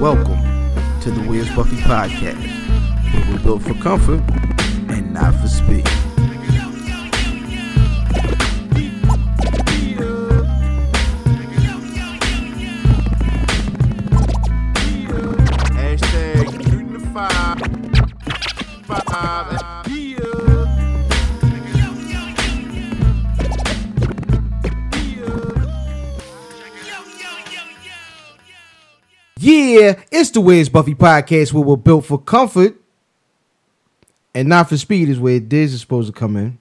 Welcome to the Where's Buffy podcast, where we're built for comfort and not for speed. The Where's Buffy podcast, where we're built for comfort and not for speed, is where Diz is supposed to come in.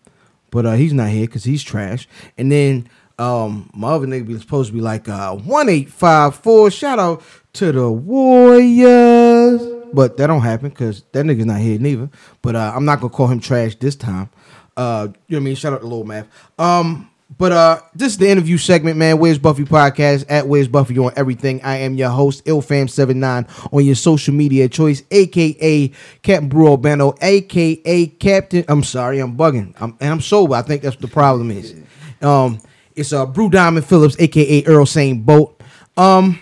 But uh, he's not here because he's trash. And then um, my other nigga be supposed to be like uh, 1854. Shout out to the Warriors. But that don't happen because that nigga's not here neither. But uh, I'm not going to call him trash this time. Uh, you know what I mean? Shout out to Lil Math. Um, but uh, this is the interview segment, man. Where's Buffy podcast at Where's Buffy on everything. I am your host, IlFam79 on your social media choice, aka Captain Brew Albano, aka Captain. I'm sorry, I'm bugging. I'm, and I'm sober. I think that's what the problem is. Um, it's uh Brew Diamond Phillips, aka Earl Same Boat. Um,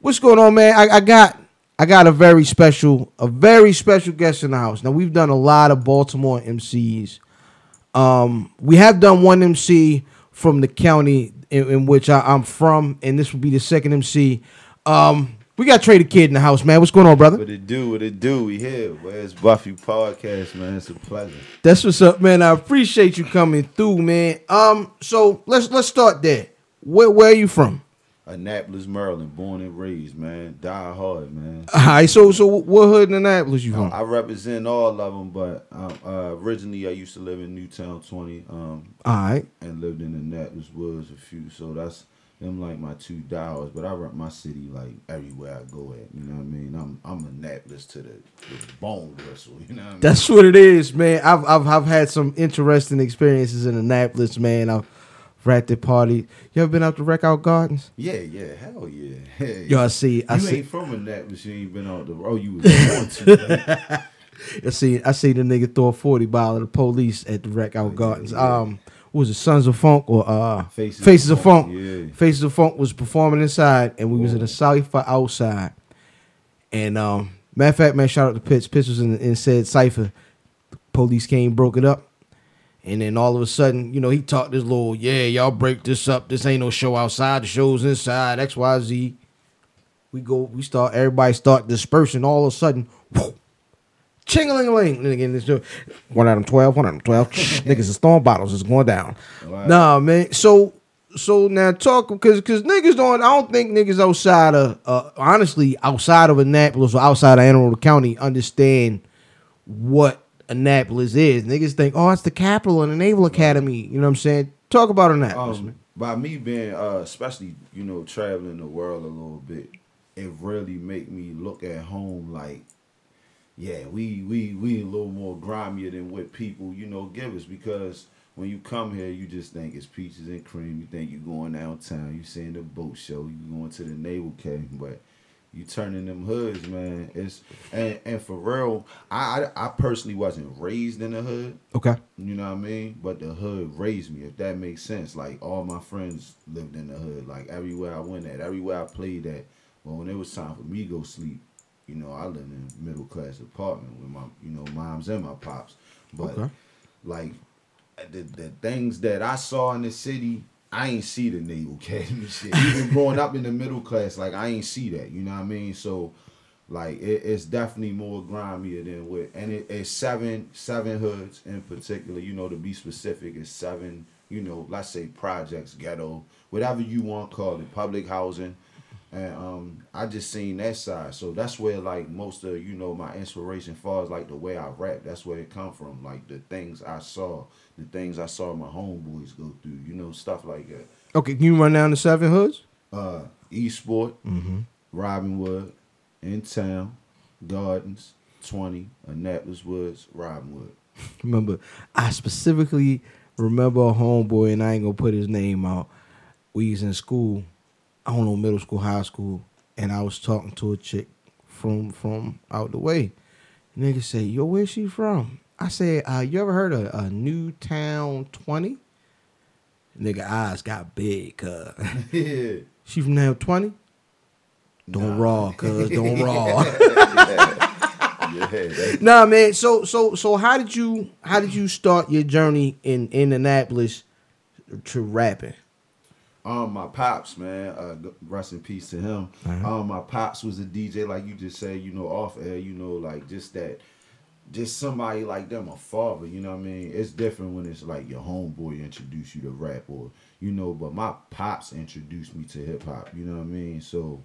what's going on, man? I, I got I got a very special, a very special guest in the house. Now we've done a lot of Baltimore MCs. Um, we have done one MC from the county in, in which I, I'm from, and this will be the second MC. Um, we got the Kid in the house, man. What's going on, brother? What it do? What it do? We here. Where's Buffy podcast, man? It's a pleasure. That's what's up, man. I appreciate you coming through, man. Um, so let's let's start there. Where where are you from? Annapolis, Maryland, born and raised, man. Die hard, man. All right, so so what hood in Annapolis you from? I represent all of them, but um, uh, originally I used to live in Newtown 20 um, All right, and lived in Annapolis Woods a few. So that's them like my two dollars. But I rep my city like everywhere I go at. You know what I mean? I'm I'm Annapolis to the, the bone bristle. You know what I mean? that's what it is, man. I've I've I've had some interesting experiences in Annapolis, man. I've at the party. You ever been out to Wreck Out Gardens? yeah, yeah, hell yeah. Hey, Yo, I see, I you see, ain't from Annapolis. You ain't been out the. Oh, you was born to. I see, I see the nigga throw a forty ball at the police at the Wreck Out Gardens. yeah. Um, what was it Sons of Funk or uh Faces Faces, of of Funk? Funk, yeah. Faces of Funk was performing inside, and we was in a cipher outside. And um, matter of fact, man, shout out to Pitts. Pitts was in, in said cipher. Police came, broke it up, and then all of a sudden, you know, he talked this little, yeah, y'all break this up. This ain't no show outside. The show's inside. X, Y, Z. We go, we start. Everybody start dispersing. All of a sudden, whoa, ching-a-ling-a-ling. And again, this one out of twelve, one out of twelve. Niggas is throwing bottles. It's going down. Wow. Nah, man. So, so now talk because because niggas don't. I don't think niggas outside of uh, honestly outside of Annapolis or outside of Anne Arundel County understand what Annapolis is. Niggas think, oh, it's the capital and the Naval Academy. You know what I'm saying? Talk about Annapolis, man. Um, by me being, uh, especially you know, traveling the world a little bit, it really make me look at home like, yeah, we we we a little more grimier than what people you know give us because when you come here, you just think it's peaches and cream. You think you're going downtown, you seeing the boat show, you going to the naval academy, but you turning them hoods, man. It's and and for real, I I, I personally wasn't raised in the hood. Okay. You know what I mean? But the hood raised me, if that makes sense. Like all my friends lived in the hood. Like everywhere I went at, everywhere I played at. Well, when it was time for me to go sleep, you know, I lived in a middle class apartment with my, you know, moms and my pops. But Okay. like the the things that I saw in the city, I ain't see the Naval Academy shit. Even growing up in the middle class, like I ain't see that. You know what I mean? So like it, it's definitely more grimier than what and it, it's seven seven hoods in particular, you know, to be specific, it's seven, you know, let's say projects, ghetto, whatever you want call it, public housing. And um, I just seen that side, so that's where like most of you know my inspiration, falls. like the way I rap, that's where it come from. Like the things I saw, the things I saw my homeboys go through, you know, stuff like that. Okay. Can you run down the seven hoods? Uh, Eastport, Mm-hmm. Robinwood, in town, Gardens, twenty, Annapolis Woods, Robinwood. Remember, I specifically remember a homeboy, and I ain't gonna put his name out. We was in school, I don't know, middle school, high school, and I was talking to a chick from from out the way. Nigga say, "Yo, where she from?" I said, uh, "You ever heard of uh, Newtown 20?" Nigga eyes got big. Uh, yeah. she from Newtown 20? Don't Nah. raw, cuz don't raw. Yeah, that- nah, man. So so so how did you how did you start your journey in Annapolis to rapping? Um, my pops, man, uh, rest in peace to him. Uh-huh. Um, my pops was a DJ, like you just said, you know, off air, you know, like just that, just somebody like them, a father, you know what I mean? It's different when it's like your homeboy introduce you to rap or, you know, but my pops introduced me to hip hop, you know what I mean? So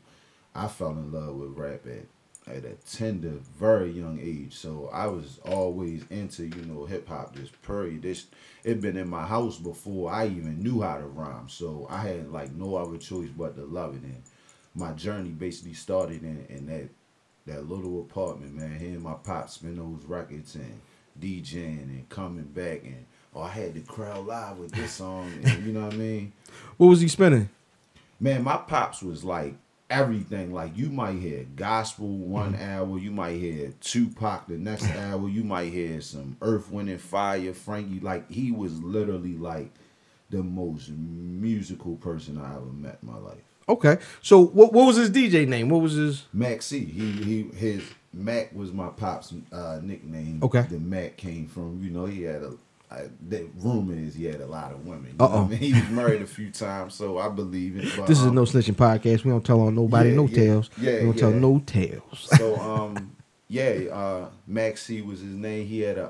I fell in love with rap at, at a tender, very young age. So I was always into, you know, hip hop, just period. This it been in my house before I even knew how to rhyme. So I had like no other choice but to love it. And my journey basically started in, in that that little apartment, man. Hearing my pops spin those records and DJing and coming back and oh I had the crowd live with this song and you know what I mean? What was he spinning? Man, my pops was like everything. Like you might hear gospel one hour, you might hear Tupac the next hour, you might hear some Earth, Wind and Fire, Frankie. Like he was literally like the most musical person I ever met in my life. Okay. So what what was his DJ name? What was his Mac C. He he his Mac was my pop's uh, nickname. Okay. The Mac came from you know he had a. I, the rumor is he had a lot of women. Know I mean? He was married a few times, so I believe it. But, This is a um, no snitching podcast. We don't tell on nobody Yeah, no yeah, tales. yeah, we don't tell no tales. so um yeah uh Max C was his name he had a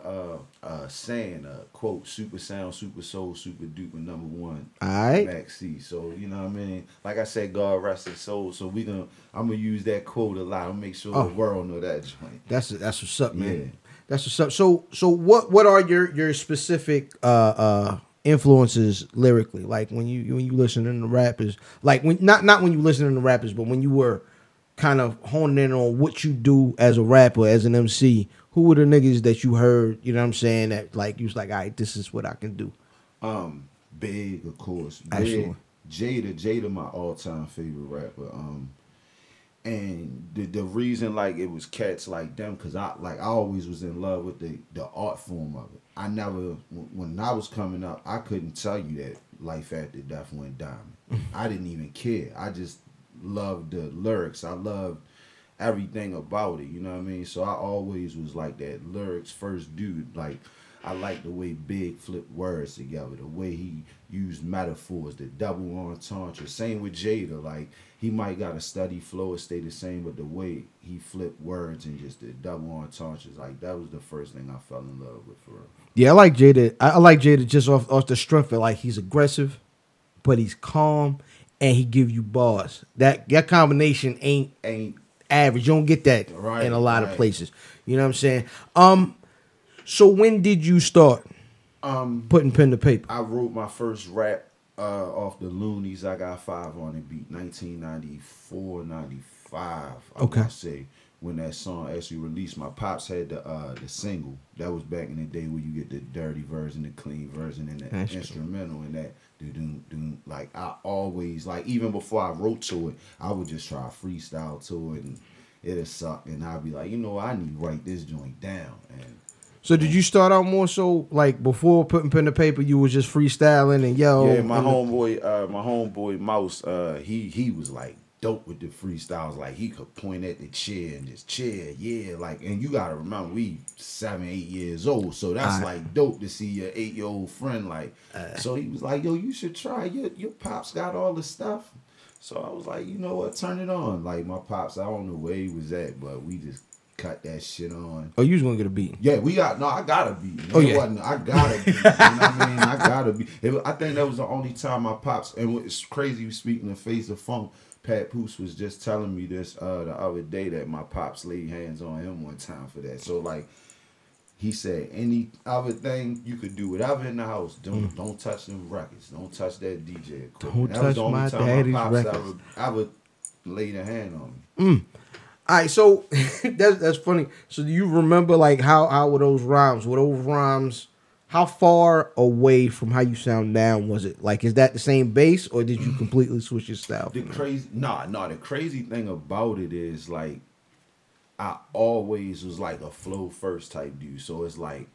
uh a saying a quote super sound super soul super duper number one Alright. Max C so you know what I mean like I said God rest his soul so we gonna I'm gonna use that quote a lot I'm make sure Oh. the world know that joint That's that's what's up, man. That's what's up. So so what what are your your specific uh uh influences lyrically? Like when you when you listening to rappers, like when not not when you listening to rappers, but when you were kind of honing in on what you do as a rapper, as an MC, who were the niggas that you heard, you know what I'm saying, that like you was like, all right, this is what I can do. Um, Big, of course. Big. Jada, Jada, my all time favorite rapper. Um, and the the reason like it was cats like them because I like I always was in love with the the art form of it. I never when I was coming up, I couldn't tell you that life after death went diamond. I didn't even care. I just loved the lyrics. I loved everything about it. You know what I mean? So I always was like that lyrics first dude. Like I like the way Big flipped words together, the way he used metaphors, the double entendre. Same with Jada. Like he might got a steady flow and stay the same, but the way he flipped words and just the double entendres, like that was the first thing I fell in love with for real. Yeah, I like Jada. I, like Jada just off off the strength of like he's aggressive, but he's calm and he give you bars. That that combination ain't Ain't average. You don't get that Right, in a lot of places. You know what I'm saying? Um, so when did you start um putting pen to paper? I wrote my first rap uh, off the Luniz. I got five on it beat 1994, 95. I Okay. would say when that song actually released. My pops had the uh, the single. That was back in the day where you get the dirty version, the clean version, and the That's true. instrumental and that. Do do do. Like I always like even before I wrote to it, I would just try freestyle to it and. It'd suck, and I'd be like, you know, I need to write this joint down, and So did you start out more so like before putting pen to paper? You was just freestyling and yo. Yeah, my homeboy, uh, my homeboy Mouse, uh, he he was like dope with the freestyles. Like he could point at the chair and just chair, yeah. Like, and you gotta remember, we seven, eight years old, so that's like dope to see your eight year old friend. Like, so he was like, yo, you should try. Your your pops got all the stuff. So I was like, you know what, turn it on. Like my pops, I don't know where he was at, but we just cut that shit on. Oh, you was gonna get a beat. Yeah, we got no. I gotta be. Oh, yeah. wasn't- I gotta be. You know what I mean? I gotta be. It, I think that was the only time my pops. And it's crazy. Speaking of face of funk, Pat Poose was just telling me this uh, the other day that my pops laid hands on him one time for that. So like, he said any other thing you could do whatever in the house. Don't don't touch them records. Don't touch that DJ equipment. Mm. Don't that was touch the only my time daddy's my pops records. ever ever laid a hand on me. All right, so that's that's funny. So do you remember like how how were those rhymes? Were those rhymes? How far away from how you sound now was it? Like, is that the same bass, or did you completely switch your style? The crazy, nah, nah. The crazy thing about it is like, I always was like a flow first type dude. So it's like,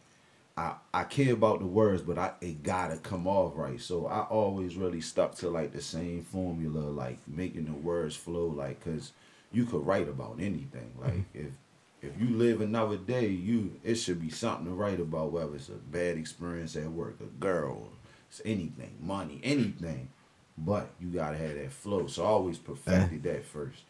I I care about the words, but I it gotta come off right. So I always really stuck to like the same formula, like making the words flow, like cause you could write about anything. Like if if you live another day, you it should be something to write about. Whether it's a bad experience at work, a girl, it's anything, money, anything. But you gotta have that flow. So I always perfected that first.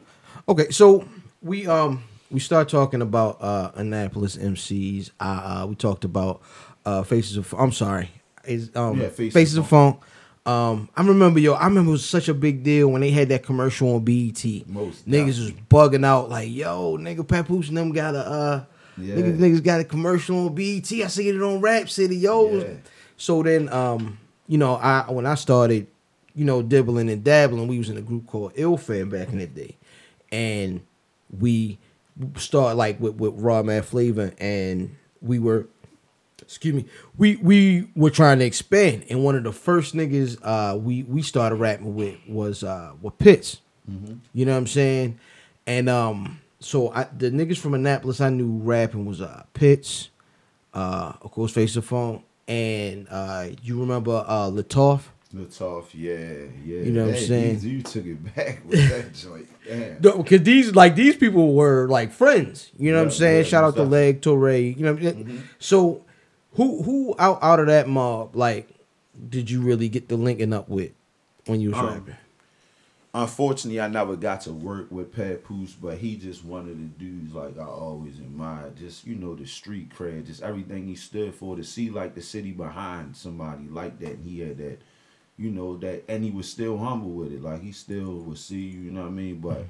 Okay, so we um we start talking about uh Annapolis MCs. Uh, uh we talked about uh Faces of I'm sorry. Is um Yeah, Faces Faces, of of Funk. Um I remember yo, I remember it was such a big deal when they had that commercial on BET. Most niggas was bugging out like, yo, nigga Papoose and them got a uh Yeah. niggas, niggas got a commercial on BET. I seen it on Rap City, yo. Yeah. So then um, you know, I when I started, you know, dibbling and dabbling, we was in a group called Ill Fam back in the day. And we started like with, with Raw Man Flavor and we were excuse me, we we were trying to expand. And one of the first niggas uh we we started rapping with was uh with Pitts. You know what I'm saying? And um so I the niggas from Annapolis I knew rapping was uh Pitts, uh of course Face the Phone, and uh you remember uh Latoff? Latoff, yeah, yeah. You know what I'm saying? these- You took it back with that joint. Damn. Because these like these people were like friends. You know what I'm saying? yeah, Shout out to Leg Torre. You know, so who who out out of that mob like did you really get the linking up with when you was Um, rapping? Unfortunately, I never got to work with Pat Papoose, but he just one of the dudes like I always admired. Just you know the street cred, just everything he stood for. To see like the city behind somebody like that, and he had that, you know that, and he was still humble with it. Like he still would see you, you know what I mean. But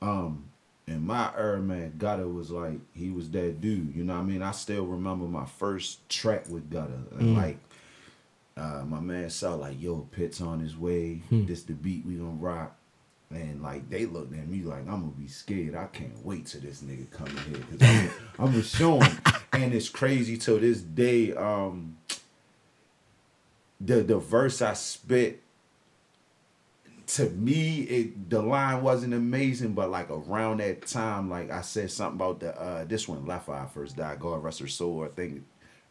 um, in my era, man, Gutter was like he was that dude. You know what I mean. I still remember my first track with Gutter, and like uh, my man saw like, yo, Pitt's on his way. This the beat we gonna rock. And like they looked at me like I'm gonna be scared. I can't wait till this nigga come in here because I'm, I'm gonna show him. And it's crazy till this day. Um, the the verse I spit to me, it the line wasn't amazing, but like around that time, like I said something about the uh this one Left Eye first died, God rest her soul. I think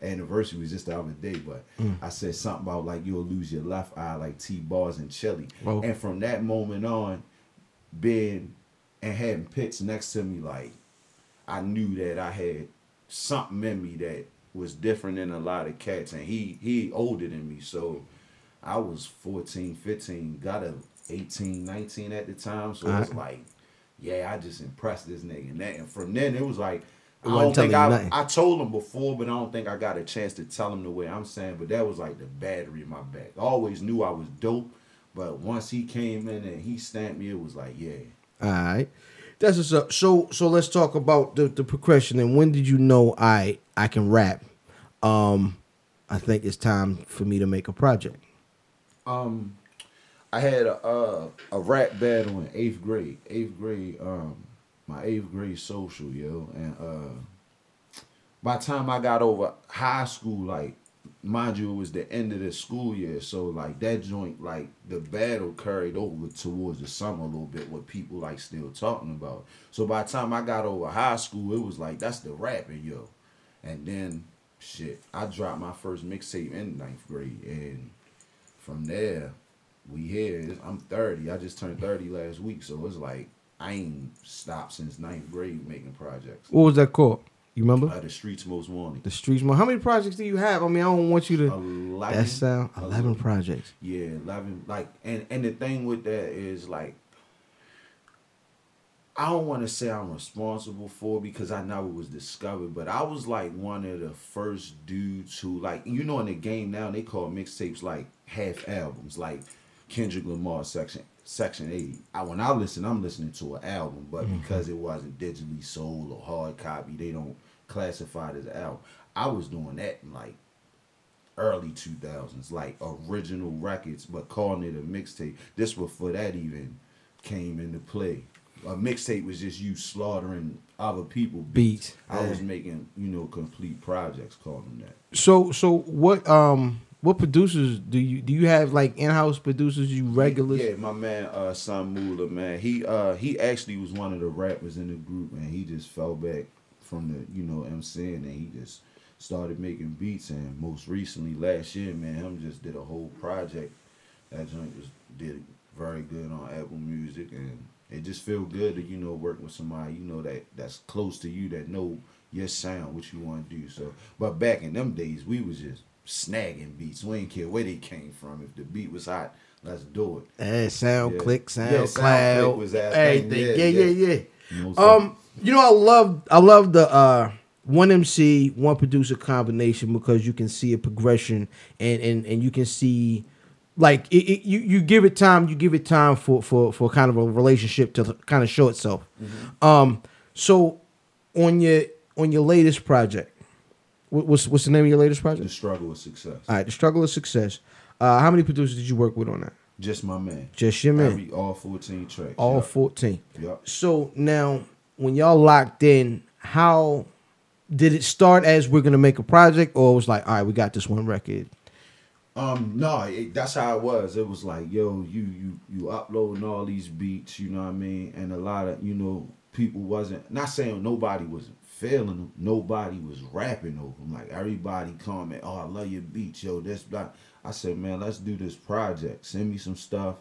anniversary was just the other day, but I said something about like you'll lose your left eye like T-Boz and Chilli. Whoa. And from that moment on, being and having pits next to me, like I knew that I had something in me that was different than a lot of cats and he he older than me so I was 14 15 got a 18 19 at the time so it was Alright. like yeah I just impressed this nigga and that and from then it was like I don't think I, nothing. I told him before but I don't think I got a chance to tell him the way I'm saying but that was like the battery in my back I always knew I was dope but once he came in and he stamped me it was like yeah All right. That's what's up. So so let's talk about the, the progression and when did you know I I can rap? Um I think it's time for me to make a project. Um, I had a uh, a rap battle in eighth grade. Eighth grade, um, my eighth grade social, yo, and uh, by the time I got over high school, like mind you, it was the end of the school year, so like that joint, like the battle carried over towards the summer a little bit, what people like still talking about. So by the time I got over high school, it was like that's the rapping, yo, and then shit, I dropped my first mixtape in ninth grade, and from there, we here. I'm 30. I just turned 30 last week, so it's like I ain't stopped since ninth grade making projects. What was that called? You remember? Uh, the streets most wanted. The streets. Mo- How many projects do you have? I mean, I don't want you to. Eleven. That sound eleven projects. Yeah, eleven. Like, and and the thing with that is like, I don't want to say I'm responsible for because I know it was discovered, but I was like one of the first dudes who like you know in the game now they call mixtapes like half albums, like Kendrick Lamar section section eight. I when I listen, I'm listening to an album, but because it wasn't digitally sold or hard copy, they don't classify it as an album. I was doing that in like early 2000s, like original records, but calling it a mixtape. This before that even came into play. A mixtape was just you slaughtering other people beats. Beats, I was making, you know, complete projects calling them that. So so what um what producers do you do you have like in house producers you regulars? Yeah, my man, uh, Son Moolah, man. He uh he actually was one of the rappers in the group, and he just fell back from the you know MCing, and he just started making beats. And most recently, last year, man, him just did a whole project. That joint was did very good on Apple Music, and it just feel good to you know work with somebody you know that that's close to you that know your sound, what you want to do. So, but back in them days, we was just snagging beats. We didn't care where they came from. If the beat was hot, let's do it. Eh, sound Yeah. click, Yeah, sound sound click was that thing. everything. Yeah, Yeah, yeah, yeah. You know, Um, you know, I love, I love the uh one MC, one producer combination because you can see a progression and and and you can see. Like it, it, you, you give it time. You give it time for, for, for kind of a relationship to kind of show itself. Mm-hmm. Um, so on your on your latest project, what's what's the name of your latest project? the struggle with success. All right, the struggle of success. Uh, how many producers did you work with on that? Just my man. Just your man. Every all fourteen tracks. All Yup. 14. Yup. So now, when y'all locked in, how did it start as we're gonna make a project, or it was like, all right, we got this one record? Um, no, it, that's how it was. It was like, yo, you you you uploading all these beats, you know what I mean? And a lot of, you know, people wasn't not saying nobody wasn't feeling them. Nobody was rapping over them. Like everybody comment, oh, I love your beats, yo, this blah. I said, man, let's do this project. Send me some stuff.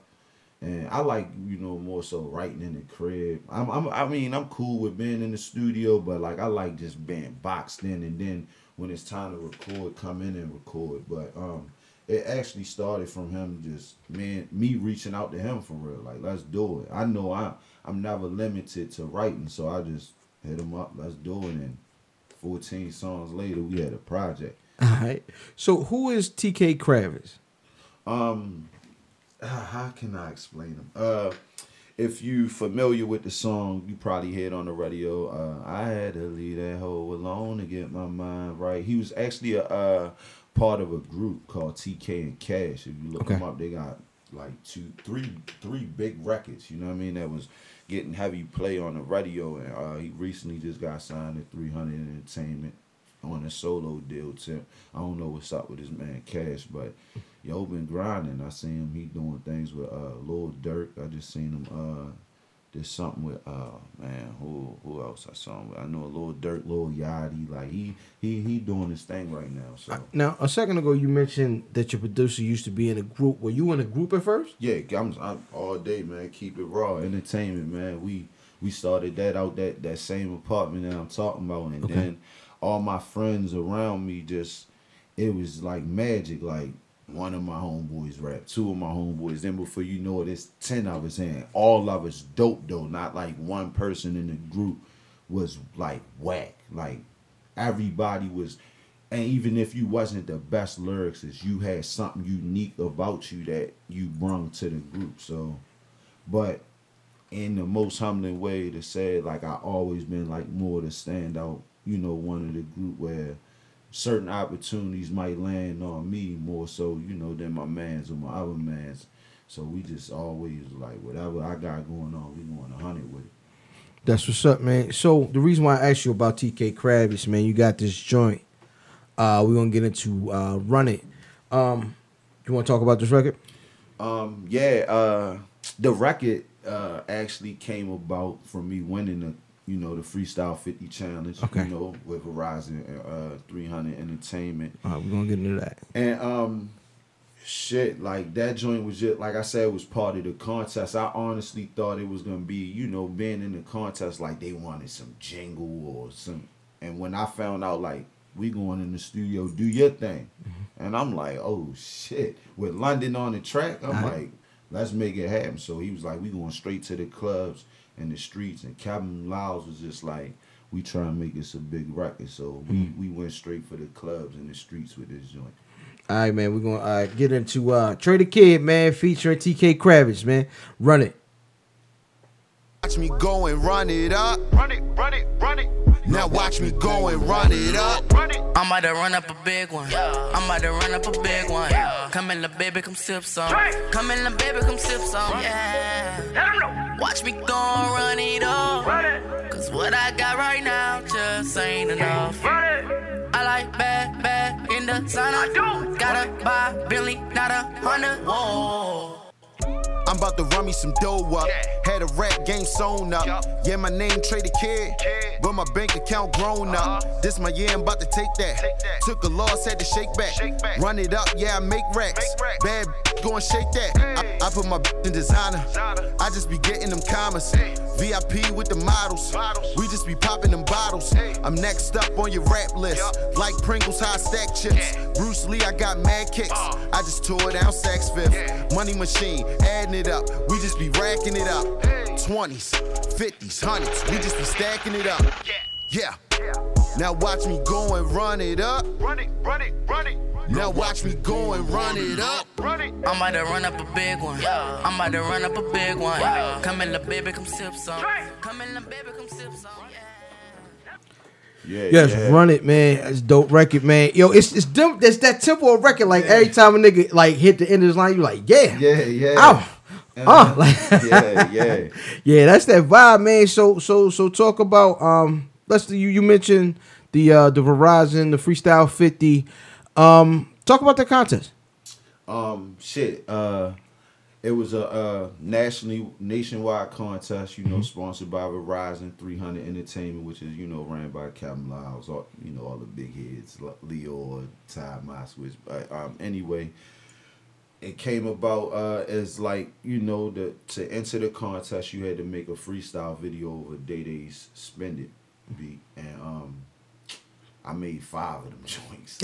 And I like, you know, more so writing in the crib. I'm, I'm I mean, I'm cool with being in the studio, but like I like just being boxed in and then when it's time to record, come in and record. But um it actually started from him just man me reaching out to him for real. Like, let's do it. I know I I'm never limited to writing, so I just hit him up, let's do it and 14 songs later we had a project. All right. So who is TK Kravitz? Um, uh, how can I explain him? Uh, if you familiar with the song, you probably heard on the radio. Uh, I had to leave that hoe alone to get my mind right. He was actually a uh, part of a group called TK N Cash. If you look Okay. them up, they got like two, three, three big records. You know what I mean? That was getting heavy play on the radio, and uh, he recently just got signed to 300 Entertainment on a solo deal. Tip. I don't know what's up with this man Cash, but yo been grinding. I seen him. He doing things with uh Lil Durk. I just seen him. Uh, there's something with uh man who who else I saw him with. I know a Lil Durk, Lil Yachty. Like he he he doing his thing right now. So Now, a second ago, you mentioned that your producer used to be in a group. Were you in a group at first? yeah, I'm, I'm all day man. Keep it raw. Entertainment man. We we started that out that that same apartment that I'm talking about, and Okay. then all my friends around me just it was like magic. Like one of my homeboys rap, two of my homeboys. Then before you know it, it's ten of us in. All of us dope though. Not like one person in the group was like whack. Like everybody was. And even if you wasn't the best lyricist, you had something unique about you that you brung to the group. So, but in the most humbling way to say like I always been like more of the standout, you know, one of the group where certain opportunities might land on me more so, you know, than my mans or my other mans. So we just always like whatever I got going on, we going a hundred with it. That's what's up, man. So the reason why I asked you about TK Kravitz, man, you got this joint. Uh, we're gonna get into uh, run it. Um, you want to talk about this record? Um, yeah, uh, the record uh, actually came about from me winning the, you know, the Freestyle 50 Challenge, Okay. you know, with Verizon uh, 300 Entertainment. All right, we're gonna get into that. And um shit, like that joint was just like I said, was part of the contest. I honestly thought it was gonna be, you know, being in the contest like they wanted some jingle or some and when I found out like we going in the studio, do your thing. And I'm like, oh shit. With London On Da Track, I'm like, let's make it happen. So he was like, we going straight to the clubs and the streets. And Kevin Liles was just like, we try and make this a big record. So we, we went straight for the clubs and the streets with this joint. All right, man. We're gonna uh, get into uh, Tre' Da Kid, man, featuring TK Kravitz, man. Run it. Watch me go and run it up. Run it, run it, run it. Now watch me go and run it up. Run it. I'm about to run up a big one. I'm about to run up a big one. Come in, the baby, come sip some. Come in, the baby, come sip some. Yeah. Let 'em know. Watch me go and run it up. Cause what I got right now just ain't enough. I like bad, bad in the sun. I do. Gotta buy Billy, not a hundred. Whoa. I'm about to run me some dough up. Yeah. Had a rap game sewn up. Yeah, my name Tre' Da Kid. Kid. But my bank account grown up. Uh-huh. This my year, I'm about to take that. Take that. Took a loss, had to shake back. Shake back. Run it up, yeah, I make racks. Make racks. Bad go and shake that. I, I put my in designer. I just be getting them commas. VIP with the models. We just be popping them bottles. I'm next up on your rap list. Like Pringles, high stack chips. Bruce Lee, I got mad kicks. I just tore down Saks Fifth. Money machine, adding it up. We just be racking it up. 20s, 50s, 100s. We just be stacking it up. Yeah. Now watch me go and run it up. Run it, run it, run it, Now watch me go and run it up. run it. I'm about to run up a big one. I'm about to run up a big one. Come in, little baby, come sip some. Come in, little baby, come sip some. Yeah. Yeah, Yes, yeah. run it, man. It's dope record, man. Yo, it's it's dim, it's that tempo of record. Like every time a nigga like hit the end of his line, you like, yeah, Yeah, yeah. ow, Uh, oh, like, yeah, yeah. yeah, that's that vibe, man. So so so talk about um. Let's you you mentioned the uh the Verizon the Freestyle Fifty. Um, talk about the contest. Um, shit. Uh, it was a, uh nationally nationwide contest. You know, sponsored by Verizon 300 Entertainment, which is you know ran by Kevin Liles. All you know all the big heads, Leo, Todd Moscowitz. But um, anyway, it came about uh as like you know the to enter the contest you had to make a freestyle video over Day Day's Spend It beat, and um, I made five of them joints.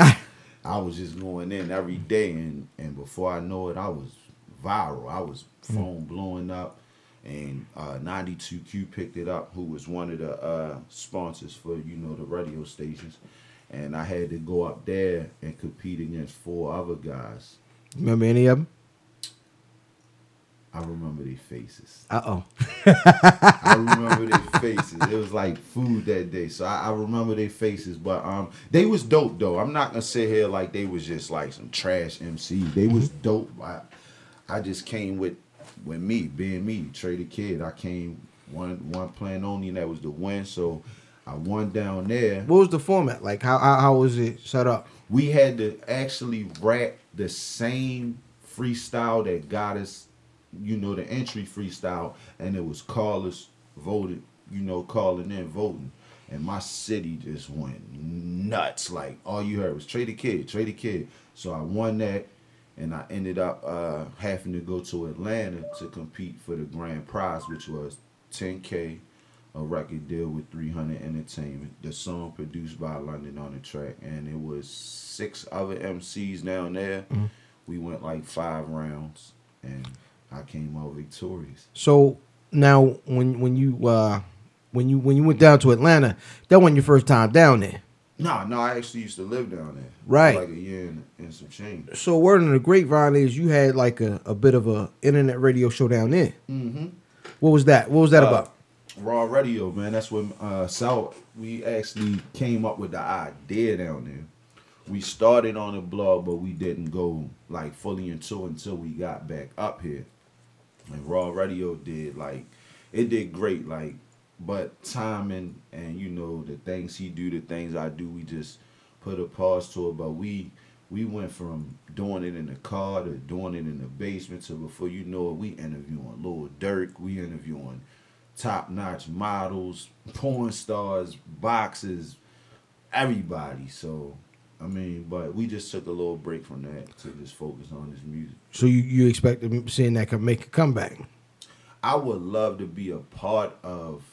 I was just going in every day, and and before I know it, I was viral. I was phone blowing up, and uh, 92Q picked it up, who was one of the uh, sponsors for you know the radio stations, and I had to go up there and compete against four other guys. Remember any of them? I remember their faces. Uh oh. I remember their faces. It was like food that day, so I, I remember their faces. But um, they was dope though. I'm not gonna sit here like they was just like some trash MCs. They was dope. I, I just came with, with me being me, Tre' Da Kid. I came one one plan only, and that was the win. So I won down there. What was the format? Like how how, how was it set up? We had to actually rap the same freestyle that got us, you know, the entry freestyle, and it was callers voted, you know, calling in voting. And my city just went nuts. Like all you heard was Tre' Da Kid, Tre' Da Kid. So I won that and I ended up uh, having to go to Atlanta to compete for the grand prize, which was 10K, a record deal with 300 Entertainment. The song produced by London On Da Track, and it was six other MCs down there. We went like five rounds, and I came out victorious. So now when when you uh when you when you went down to Atlanta, that wasn't your first time down there. No, no, I actually used to live down there. Right. Like a year and, and some change. So word on the grapevine is you had like a, a bit of a internet radio show down there. Mm-hmm. What was that? What was that Uh, about? Raw Radio, man. That's when uh Sal we actually came up with the idea down there. We started on a blog, but we didn't go like fully into until we got back up here. And Raw Radio did like it did great, like but timing and you know the things he do, the things I do, we just put a pause to it. But we we went from doing it in the car to doing it in the basement to before you know it, we interviewing Lil Durk, we interviewing top notch models, porn stars, boxes, everybody. So I mean, but we just took a little break from that to just focus on this music. So you you expected seeing that could make a comeback? I would love to be a part of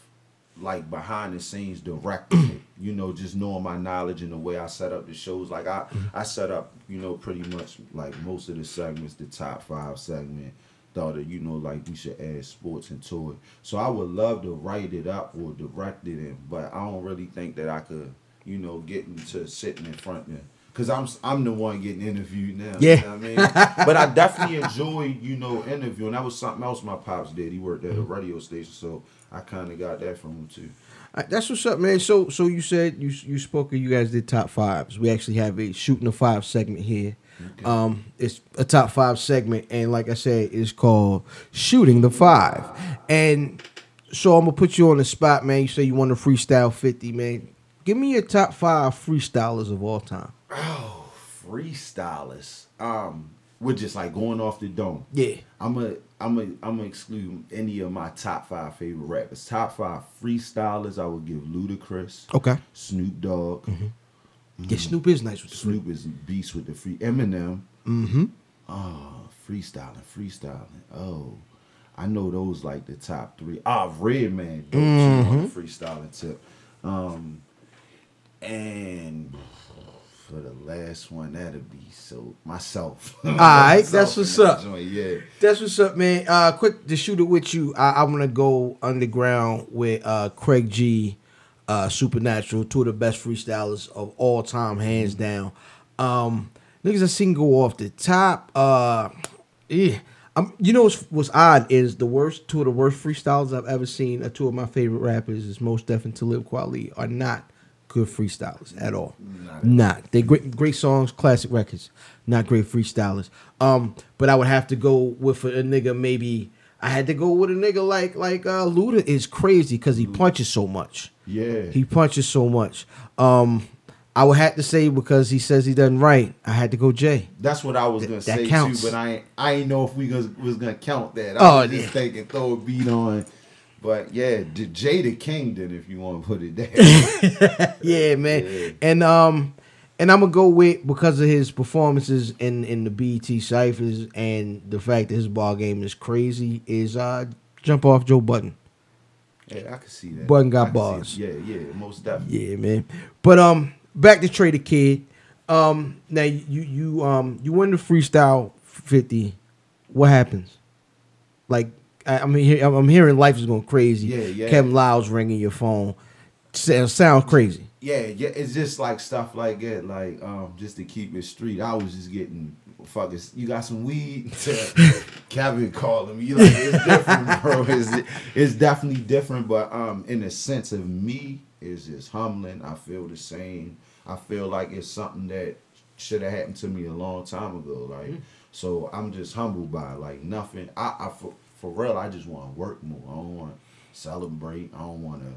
like behind the scenes directing it. You know, just knowing my knowledge and the way I set up the shows. Like I, I set up, you know, pretty much like most of the segments, the top five segment. Thought that, you know, like we should add sports into it. So I would love to write it up or direct it in, but I don't really think that I could, you know, get into sitting in front there. Cause I'm I'm the one getting interviewed now. Yeah. You know what I mean? but I definitely enjoy, you know, interviewing. That was something else my pops did. He worked at a radio station, so I kind of got that from him too. Uh, That's what's up, man. So so you said you you spoke. You guys did top fives. We actually have a shooting the five segment here. Um, it's a top five segment, and like I said, it's called shooting the five. And so I'm gonna put you on the spot, man. You say you want to freestyle fifty, man. Give me your top five freestylers of all time. Oh, freestylers. Um, we're just like going off the dome. Yeah. I'm a I'm a I'm gonna exclude any of my top five favorite rappers. Top five freestylers, I would give Ludacris, Okay. Snoop Dogg. Yeah, Snoop is nice with the Snoop is beast with the free Eminem. Mm-hmm. Oh, freestyling, freestyling. Oh, I know those like the top three. Ah, dope too on the freestyling tip. Um, and for the last one, that'll be so myself. All right, that's what's up. Yeah. That's what's up, man. Uh, quick to shoot it with you. I, I'm gonna go underground with uh, Craig G, uh, Supernatural, two of the best freestylers of all time, hands down. Um, niggas I seen go off the top. Uh, yeah. Um, you know what's, what's odd is the worst two of the worst freestyles I've ever seen. Are two of my favorite rappers is Mos Def and Talib Kweli are not good freestylers at all. Not, they great great songs, classic records, not great freestylers. Um, but I would have to go with a, nigga maybe. I had to go with a nigga like like uh, Luda is crazy because he punches so much. Yeah. He punches so much. Um, I would have to say because he says he doesn't write. I had to go Jay. That's what I was gonna that say counts. too, but I ain't, I ain't know if we was, was gonna count that. Oh, I was just yeah. thinking throw a beat on, but yeah, the Jay the King then if you want to put it there. yeah, man. Yeah. And um, and I'm gonna go with because of his performances in in the BET ciphers and the fact that his ball game is crazy. Is uh, jump off Joe Budden. yeah, I can see that. Budden got I can see bars. Yeah, yeah, most definitely. Yeah, man. But um, back to Tre' Da Kid. Um, now you you um you win the freestyle fifty. What happens? Like I, I'm hear, I'm hearing life is going crazy. Yeah, yeah. Kevin Liles ringing your phone. Sounds crazy. Yeah, yeah, it's just like stuff like that, like um, just to keep it street. I was just getting fucking. You got some weed? Kevin calling me. Like it's different, bro. It's it's definitely different, but um, in the sense of me, it's just humbling. I feel the same. I feel like it's something that should have happened to me a long time ago. Like, so I'm just humbled by it. like nothing. I, I for, for real, I just want to work more. I don't want to celebrate. I don't want to.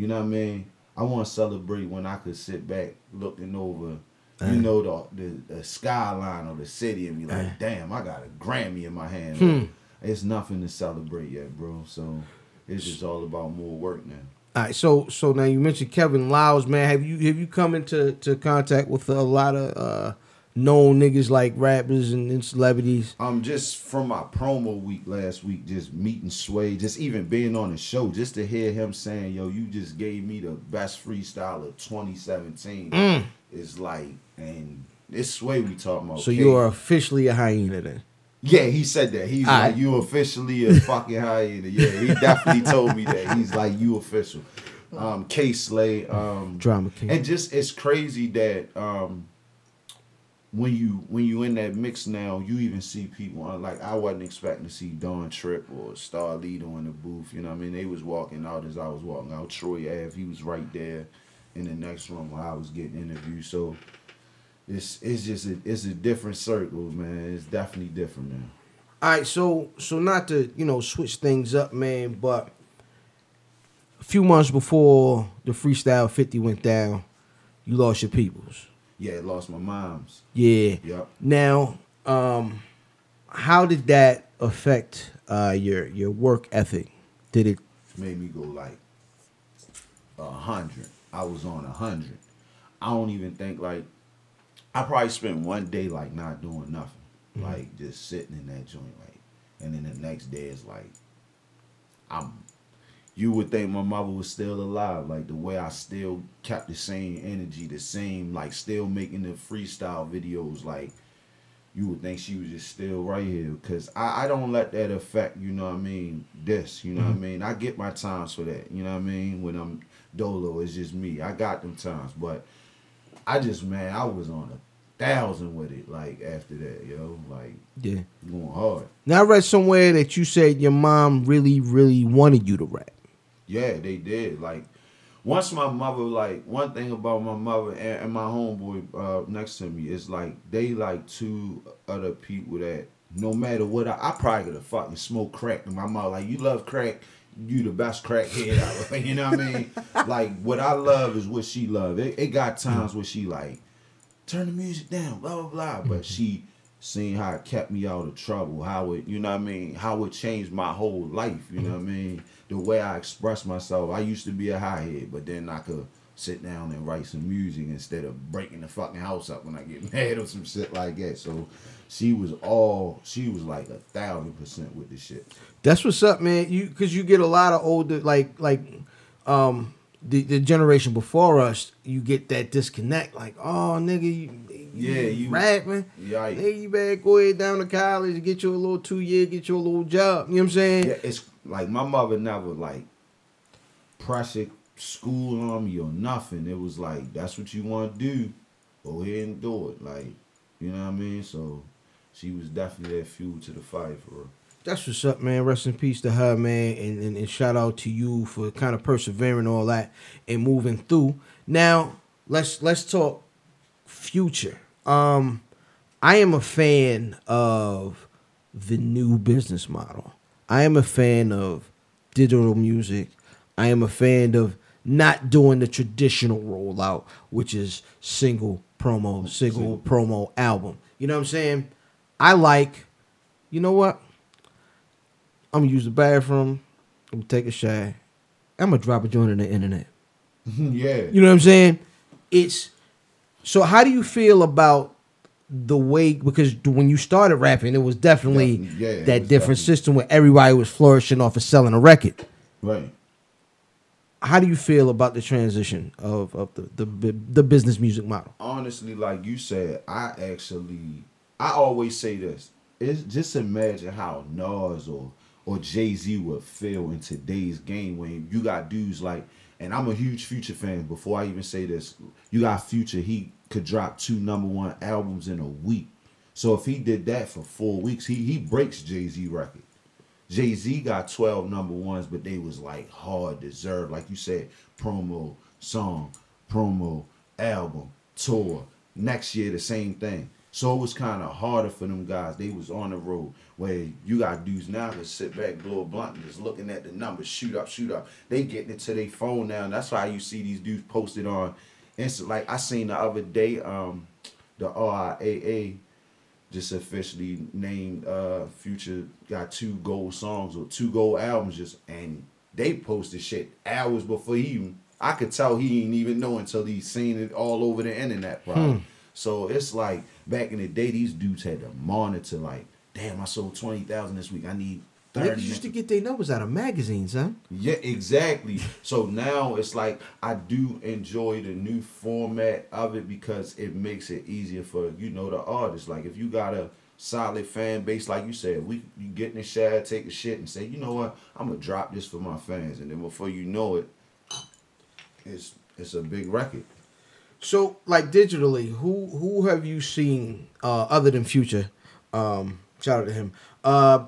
You know what I mean? I want to celebrate when I could sit back looking over, you know, the, the the skyline of the city and be like, damn, I got a Grammy in my hand. Hmm. It's nothing to celebrate yet, bro. So it's just all about more work now. All right, so so now you mentioned Kevin Liles, man. Have you have you come into to contact with a lot of uh known niggas like rappers and, and celebrities? Um, just from my promo week last week, just meeting Sway, just even being on the show, just to hear him saying, "Yo, you just gave me the best freestyle of 2017," is like, and this Sway we talking about. So K. you are officially a hyena then. Yeah, he said that. He's like, you officially a fucking hyena. Yeah, he definitely told me that. He's like, you official. Um, Kay Slay. Um, Drama King. and just it's crazy that um, when you when you in that mix now, you even see people uh, like I wasn't expecting to see Don Trip or Starlito in the booth. You know I mean? They was walking out as I was walking out. Troy Ave, he was right there in the next room while I was getting interviewed. So it's it's just a, it's a different circle, man. It's definitely different, man. All right, so so not to you know switch things up, man, but a few months before the freestyle fifty went down, you lost your peoples. Yeah, I lost my mom's. Yeah. Yep. Now, um, how did that affect uh, your your work ethic? Did it? Made me go like a hundred. I was on a hundred. I don't even think like I probably spent one day like not doing nothing. Like just sitting in that joint like and then the next day is like I'm you would think my mother was still alive, like the way I still kept the same energy, the same like still making the freestyle videos, like you would think she was just still right here. Cause I, I don't let that affect, you know what I mean, this, you know what I mm-hmm. mean? I get my times for that, you know what I mean? When I'm dolo, it's just me. I got them times. But I just man, I was on a thousand with it, like after that, yo. Like Yeah. going hard. Now I read somewhere that you said your mom really, really wanted you to rap. Yeah, they did. Like once my mother, like one thing about my mother and, and my homeboy uh, next to me is like they like two other people that no matter what I, I probably could have fucking smoked crack. And my mom like, you love crack, you the best crackhead out. you know what I mean? like what I love is what she love. It, it got times where she like turn the music down, blah blah blah. But she seen how it kept me out of trouble, how it, you know what I mean, how it changed my whole life, you know what I mean? The way I express myself. I used to be a high head, but then I could sit down and write some music instead of breaking the fucking house up when I get mad or some shit like that. So she was all she was like a thousand percent with the shit. That's what's up, man. You because you get a lot of older like like um the, the generation before us, you get that disconnect. Like, oh nigga, you, Yeah, you- rapping. Yeah, I- Nigga, you better go ahead down to college, get you a little two year, get you a little job. You know what I'm saying? Yeah, it's like my mother never like pressure school on me or nothing. It was like that's what you want to do, go ahead and do it. Like you know what I mean. So she was definitely that fuel to the fire for her. That's what's up, man. Rest in peace to her, man, and, and, and shout out to you for kind of persevering all that and moving through. Now, let's let's talk future. Um, I am a fan of the new business model. I am a fan of digital music. I am a fan of not doing the traditional rollout, which is single promo, single promo album. You know what I'm saying? I like, you know what? I'm gonna use the bathroom. I'm gonna take a shower. I'm gonna drop a joint on the internet. yeah. You know what I'm saying? It's so. How do you feel about the way? Because when you started rapping, it was definitely Definitely, yeah, that was different definitely- system where everybody was flourishing off of selling a record. Right. How do you feel about the transition of, of the, the the business music model? honestly, like you said, I actually, I always say this. It's just imagine how Nas or or Jay Z would feel in today's game when you got dudes like, and I'm a huge Future fan. Before I even say this, you got Future. He could drop two number one albums in a week. So if he did that for four weeks, he he breaks Jay Z record. Jay Z got 12 number ones, but they was like hard deserved. Like you said, promo, song, promo, album, tour. Next year, the same thing. So it was kind of harder for them guys. They was on the road where you got dudes now that sit back, blow a blunt, and just looking at the numbers, shoot up, shoot up. They getting it to their phone now. And that's why you see these dudes posted on Insta. Like I seen the other day, um, the RIAA just officially named uh Future got two gold songs or two gold albums just and they posted shit hours before he even I could tell he didn't even know until he seen it all over the internet probably. So it's like back in the day these dudes had to monitor like, damn I sold twenty thousand this week. I need Niggas used to get their numbers out of magazines, huh? yeah, exactly. So now it's like I do enjoy the new format of it because it makes it easier for you know the artist. Like if you got a solid fan base, like you said, we you get in the shower, take a shit, and say, you know what, I'm gonna drop this for my fans, and then before you know it, it's it's a big record. So, like digitally, who who have you seen uh, other than Future? Um, shout out to him. Uh,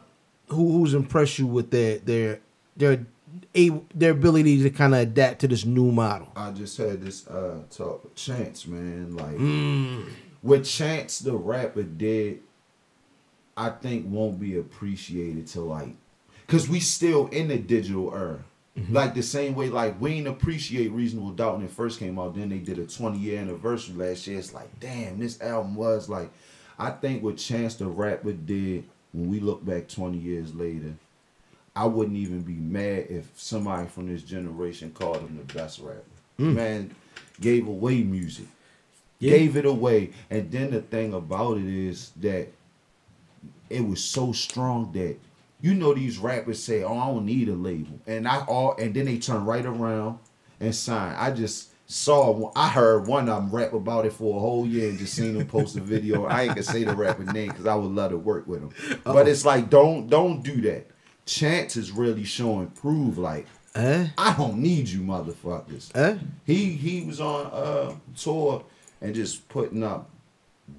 who who's impressed you with their their their able, their ability to kind of adapt to this new model? I just had this uh talk with Chance, man. Like what Chance the rapper did, I think won't be appreciated to like cause we still in the digital era. Like the same way, like we ain't appreciate Reasonable Doubt when it first came out. Then they did a 20 year anniversary last year. It's like, damn, this album was like. I think what Chance the Rapper did when we look back 20 years later, I wouldn't even be mad if somebody from this generation called him the best rapper. Hmm. Man, gave away music, Yeah. gave it away, and then the thing about it is that it was so strong that you know these rappers say, "Oh, I don't need a label," and I all, and then they turn right around and sign. I just saw, I heard one of them rap about it for a whole year and just seen him post a video. I ain't gonna say the rapper name because I would love to work with him, but it's like don't don't do that. Chance is really showing prove like Eh? I don't need you motherfuckers. Eh? He he was on uh tour and just putting up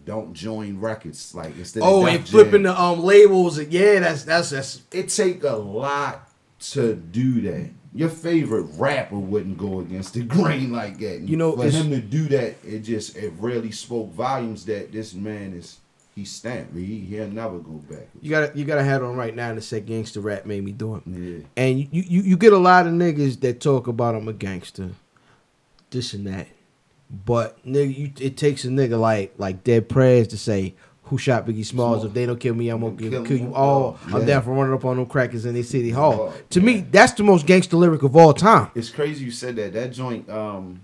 don't join records like instead Oh, of and flipping Jam. the um labels. Yeah, that's that's that's. it take a lot to do that. Your favorite rapper wouldn't go against the grain like that. You know, for him to do that, it just it really spoke volumes that this man is he stamped. He he'll never go back. You gotta you gotta have on right now to say gangster rap made me do it. Yeah. And you, you you get a lot of niggas that talk about I'm a gangster, this and that. But nigga, you, it takes a nigga like like Dead Prez to say who shot Biggie Smalls. Small. If they don't kill me, I'm gonna kill, Kill kill you all. all. I'm down for running up on them crackers in the city hall. Oh, to me, that's the most gangster lyric of all time. It's crazy you said that. That joint, um,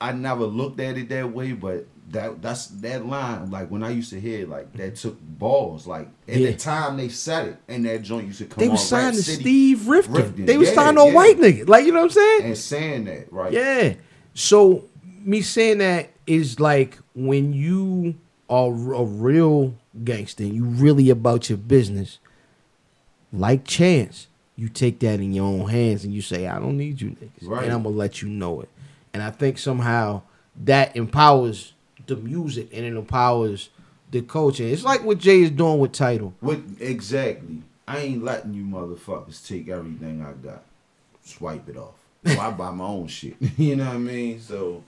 I never looked at it that way, but that that's that line. Like when I used to hear, it, like that took balls. Like at Yeah. the time they said it, and that joint used to come They was signed to City, Steve Rifkind. Rifkind. They was Yeah, signed on yeah. white niggas. Like you know what I'm saying? and saying that right. Yeah. So me saying that is like when you are a real gangster, and you really about your business. Like Chance, you take that in your own hands and you say, "I don't need you niggas," Right. and I'm gonna let you know it. And I think somehow that empowers the music and it empowers the coaching. It's like what Jay is doing with Tidal. What exactly? I ain't letting you motherfuckers take everything I got, swipe it off. So I buy my own shit. you know what I mean? So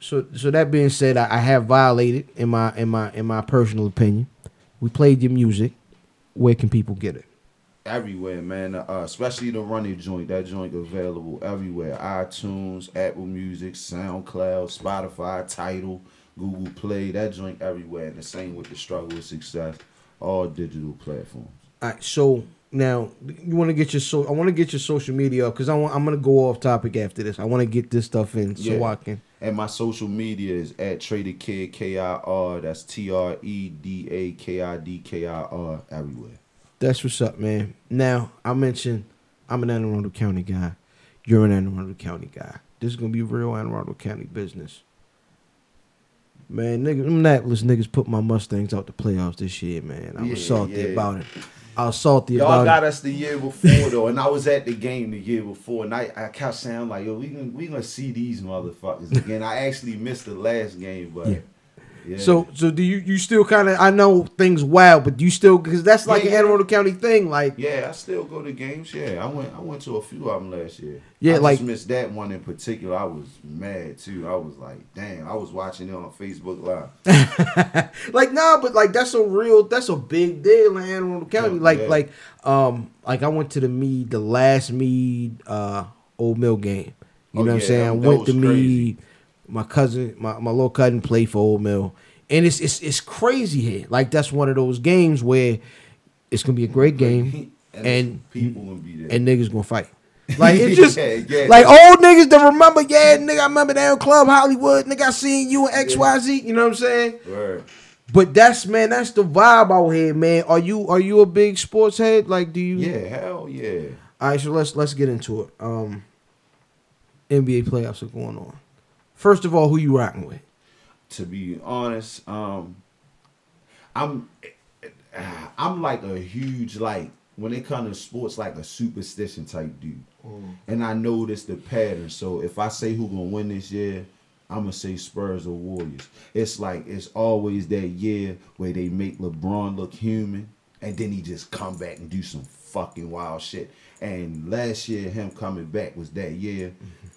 So, so that being said, I, I have violated in my in my in my personal opinion. We played your music. Where can people get it? everywhere, man. Uh, especially the running joint. That joint available everywhere. iTunes, Apple Music, SoundCloud, Spotify, Tidal, Google Play. That joint everywhere. And the same with the struggle with success. All digital platforms. All right. So now you want to get your so I want to get your social media up because I want I'm gonna go off topic after this. I want to get this stuff in so Yeah. I can. And my social media is at Traded Kid K I R. That's T R E D A K I D K I R everywhere. That's what's up, man. Now I mentioned I'm an Anne Arundel County guy. You're an Anne Arundel County guy. This is gonna be real Anne Arundel County business. Man, nigga, them Annapolis niggas put my Mustangs out the playoffs this year, man. I was Yeah, salty yeah. about it. I was salty Y'all about got it. us the year before though, and I was at the game the year before, and I, I kept saying like, yo, we gonna we gonna see these motherfuckers again. I actually missed the last game, but Yeah. Yeah. So, so do you you still kind of? I know things wild, but do you still because that's like Yeah, an Anne Arundel County thing. Like, yeah, I still go to games. Yeah, I went I went to a few of them last year. Yeah, I like- missed that one in particular. I was mad too. I was like, damn, I was watching it on Facebook Live. like nah, but like that's a real, that's a big deal in Anne Arundel County. Yeah, like, like, um, like I went to the Meade, the last Meade, uh, Old Mill game. You Oh, know what I'm saying? I went to crazy. Meade. My cousin, my, my little cousin played for Old Mill, and it's it's it's crazy here. Like that's one of those games where it's gonna be a great game, and, and people gonna be there. and niggas gonna fight. Like it's just Yeah, yeah. like old niggas that remember, yeah, nigga, I remember down Club Hollywood, nigga, I seen you in XYZ, you know what I'm saying? Word. But that's man, that's the vibe out here, man. Are you are you a big sports head? Like do you Yeah, hell yeah. All right, so let's let's get into it. Um NBA playoffs are going on. First of all, who you rocking with? to be honest, um, I'm I'm like a huge like when it comes to sports, like a superstition type dude, and I notice the pattern. So if I say who gonna win this year, I'm gonna say Spurs or Warriors. It's like it's always that year where they make LeBron look human, and then he just come back and do some fucking wild shit. And last year, him coming back was that year.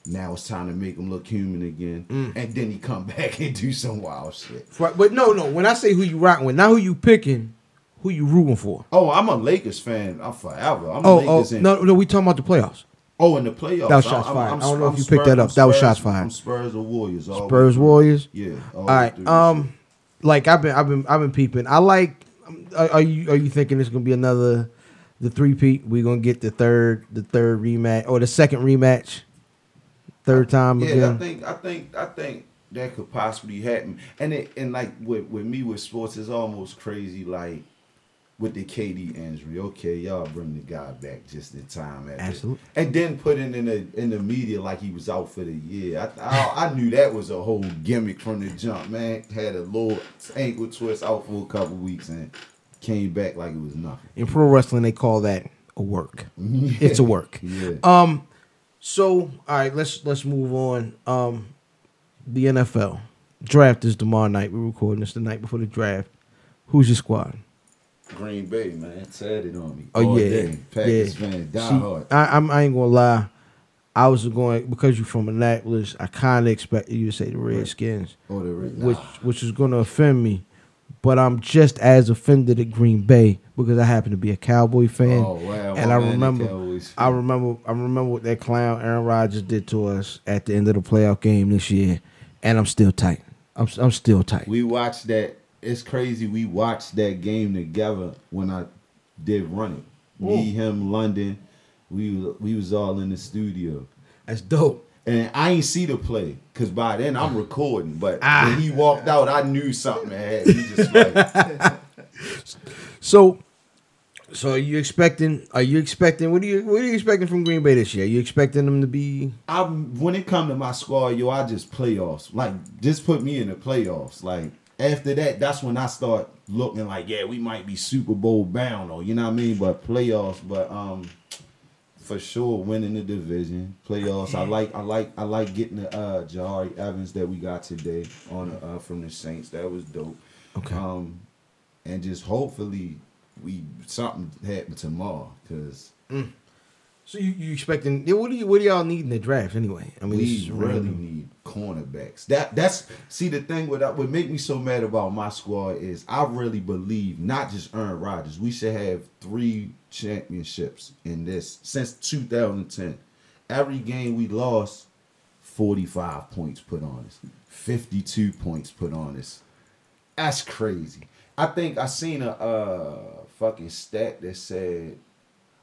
Now it's time to make him look human again, and then he come back and do some wild shit. Right, but no, no. When I say who you rocking with, not who you picking, who you rooting for. Oh, I'm a Lakers fan. I'm forever. I'm Oh, a oh, no, no. We talking about the playoffs. Oh, in the playoffs. That was I'm- shots I'm- fired. I'm I don't know if I'm you picked that Spurs- up. That was shots fired. I'm Spurs or Warriors. all the way Spurs. Warriors. Yeah. All right. Um, like I've been, I've been, I've been peeping. I like. Are, are you are you thinking it's gonna be another the three peat? We're gonna get the third the third rematch or the second rematch, third time yeah, again. I think I think I think that could possibly happen. And it and like with with me with sports, it's almost crazy. Like with the KD injury, okay, y'all bring the guy back just in time. After. Absolutely. And then put it in the in the media like he was out for the year. I, I I knew that was a whole gimmick from the jump. Man had a little ankle twist out for a couple weeks and came back like it was nothing. In pro wrestling, they call that a work. It's a work. Yeah. Um. So all right, let's let's move on. Um, the NFL draft is tomorrow night. We're recording this the night before the draft. Who's your squad? Green Bay, man, said it on me. Oh all yeah, day. Packers yeah. fan, die See, hard. I, I'm, I ain't gonna lie. I was going because you're from Annapolis. I kind of expected you to say the Redskins, Oh, the red. which which is gonna offend me. But I'm just as offended at Green Bay because I happen to be a Cowboy fan, Oh wow! and my I man, remember, I remember, I remember what that clown Aaron Rodgers did to us at the end of the playoff game this year, and I'm still tight. I'm I'm still tight. We watched that. It's crazy. We watched that game together when I did run it. Me, him, London. We we was all in the studio. That's dope. And I ain't see the play because by then I'm recording. But Ah. when he walked out, I knew something had. He just like, So, so are you expecting? Are you expecting? What are you? What are you expecting from Green Bay this year? Are you expecting them to be? I'm when it come to my squad, yo, I just playoffs. Like, just put me in the playoffs. Like after that, that's when I start looking like, yeah, we might be Super Bowl bound, or you know what I mean. But playoffs, but um, for sure, winning the division, playoffs. I like, I like, I like getting the uh Jahri Evans that we got today on uh, from the Saints. That was dope. Okay. Um, and just hopefully we something happen tomorrow because So you, you expecting? What do you? What do y'all need in the draft anyway? I mean, we really need cornerbacks. That that's see the thing with what make me so mad about my squad is I really believe not just Aaron Rodgers. We should have three championships in this since 2010. Every game we lost, 45 points put on us, 52 points put on us. That's crazy. I think I seen a uh fucking stat that said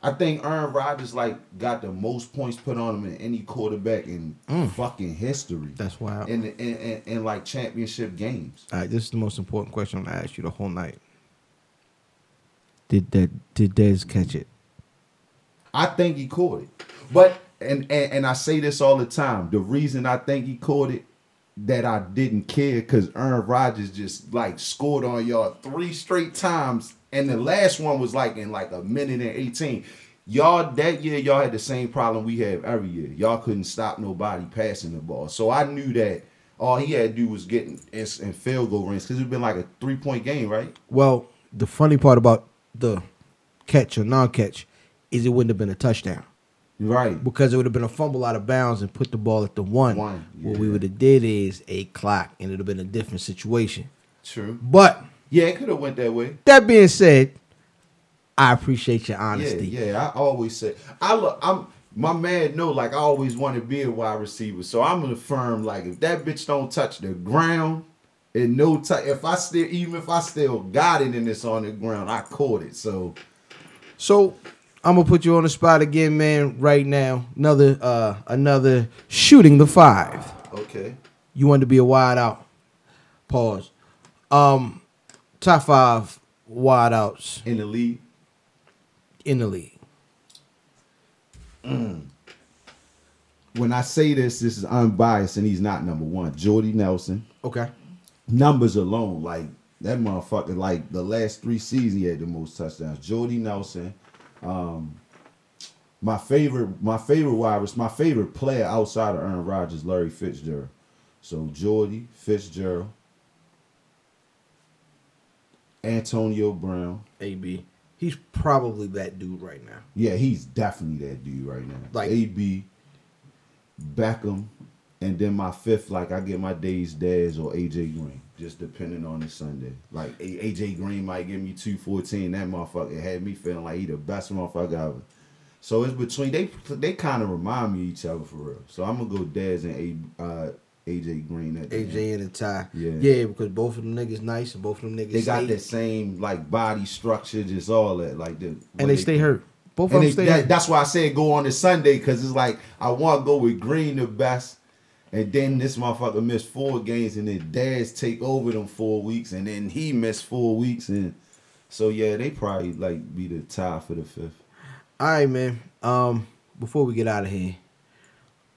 I think Aaron Rodgers like got the most points put on him in any quarterback in mm. fucking history. That's wild. In, in, in in like championship games. All right, this is the most important question I'm gonna ask you the whole night. Did that? Did Dez catch it? I think he caught it. But and, and and I say this all the time. The reason I think he caught it that I didn't care because Aaron Rodgers just like scored on y'all three straight times, and the last one was like in like a minute and eighteen. Y'all that year y'all had the same problem we have every year. Y'all couldn't stop nobody passing the ball. So I knew that all he had to do was get in, in, field goal range because it's been like a three point game, right? Well, the funny part about the catch or non-catch is it wouldn't have been a touchdown Right. because it would have been a fumble out of bounds and put the ball at the one. One, What we would have did is a clock, and it'd have been a different situation. True. But Yeah, it could have went that way. that being said, I appreciate your honesty. Yeah, yeah. I always say I look. I'm my man. Know like I always want to be a wide receiver. So I'm gonna firm like if that bitch don't touch the ground and no time. If I still even if I still got it and it's on the ground, I caught it. So So I'm gonna put you on the spot again, man. Right now, another uh another shooting the five. okay. You want to be a wide out. Pause. Um, top five wideouts In the league, in the league. when I say this, this is unbiased and he's not number one. Jordy Nelson. Okay. numbers alone, like that motherfucker, like the last three seasons, he had the most touchdowns. Jordy Nelson, um, my favorite, my favorite wide my favorite player outside of Aaron Rodgers, Larry Fitzgerald. So Jordy Fitzgerald, Antonio Brown. AB. He's probably that dude right now. Yeah, he's definitely that dude right now. Like- AB, Beckham, and then my fifth, like I get my days Dez or AJ Green, just depending on the Sunday. Like AJ Green might give me two fourteen. That motherfucker had me feeling like he the best motherfucker ever. So it's between they they kind of remind me of each other for real. So I'm gonna go Dez and A, uh, AJ Green. At the end. AJ and the tie. Yeah. Yeah, because both of them niggas nice and both of them niggas They got the same like body structure, just all that. Like the and they stay hurt. Both of them they, stay that, hurt. that's why I said go on the Sunday because it's like I want to go with Green the best, and then this motherfucker missed four games, and then Dez take over them four weeks, and then he missed four weeks, and so yeah, they probably like be the tie for the fifth. All right, man. Um, before we get out of here,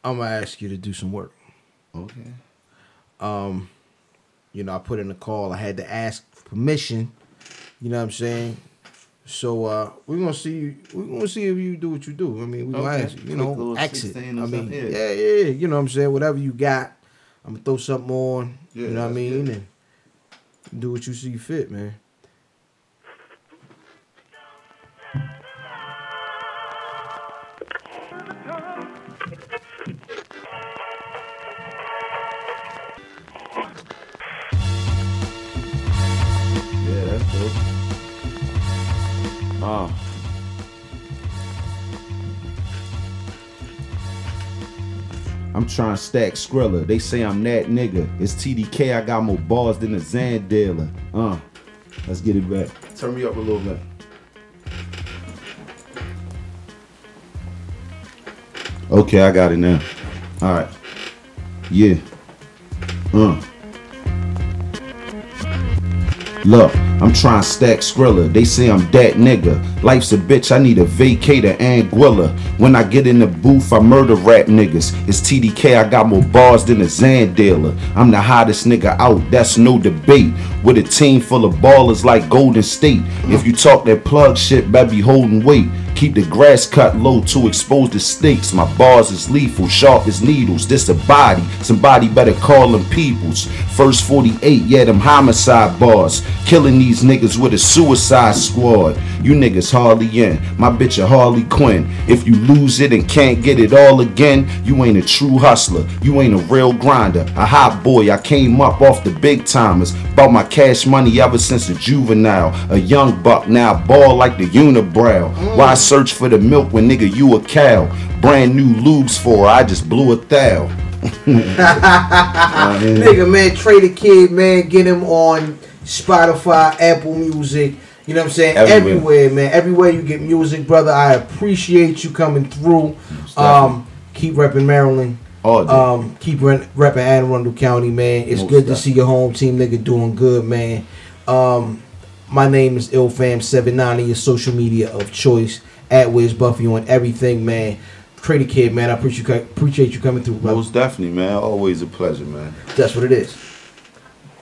I'm gonna ask you to do some work. Okay. Um, you know, I put in a call. I had to ask permission. You know what I'm saying? So uh, we're gonna see. We're gonna see if you do what you do. I mean, we're gonna Okay. ask you. You know, exit. I mean, yeah. yeah. yeah, yeah. You know what I'm saying? Whatever you got, I'm gonna throw something on. Yeah, you know what I mean? good. And do what you see fit, man. I'm trying to stack Skrilla. They say I'm that nigga. It's TDK. I got more balls than a Xan dealer. Uh, let's get it back. Turn me up a little bit. Okay, I got it now. All right. Yeah. Uh. Look, I'm trying stack Skrilla. They say I'm that nigga. Life's a bitch, I need a vacator and Gwilla. When I get in the booth, I murder rap niggas. It's TDK, I got more bars than a Xan dealer. I'm the hottest nigga out, that's no debate. With a team full of ballers like Golden State. If you talk that plug shit, be holding weight. Keep the grass cut low to expose the stakes. My bars is lethal, sharp as needles. This a body, somebody better call them peoples. First 48, yeah, them homicide bars. Killing these niggas with a suicide squad. You niggas hardly in. My bitch a Harley Quinn. If you lose it and can't get it all again, you ain't a true hustler. You ain't a real grinder. A hot boy, I came up off the big timers. Bought my cash money ever since a juvenile. A young buck, now ball like the unibrow. Why search for the milk when nigga you a cow? Brand new lubes for her, I just blew a thou. Nigga, man, Tre' Da Kid, man, get him on Spotify, Apple Music. You know what I'm saying? Everywhere. Everywhere, man. Everywhere you get music, brother. I appreciate you coming through. Um, keep repping Maryland. Day. Um, keep re- repping Anne Arundel County, man. It's Most good to see your home team nigga doing good, man. Um, my name is IlFam79, your social media of choice. At Where's Buffy on everything, man. The Kid, man. I appreciate you, appreciate you coming through, brother. Most definitely, man. Always a pleasure, man. That's what it is.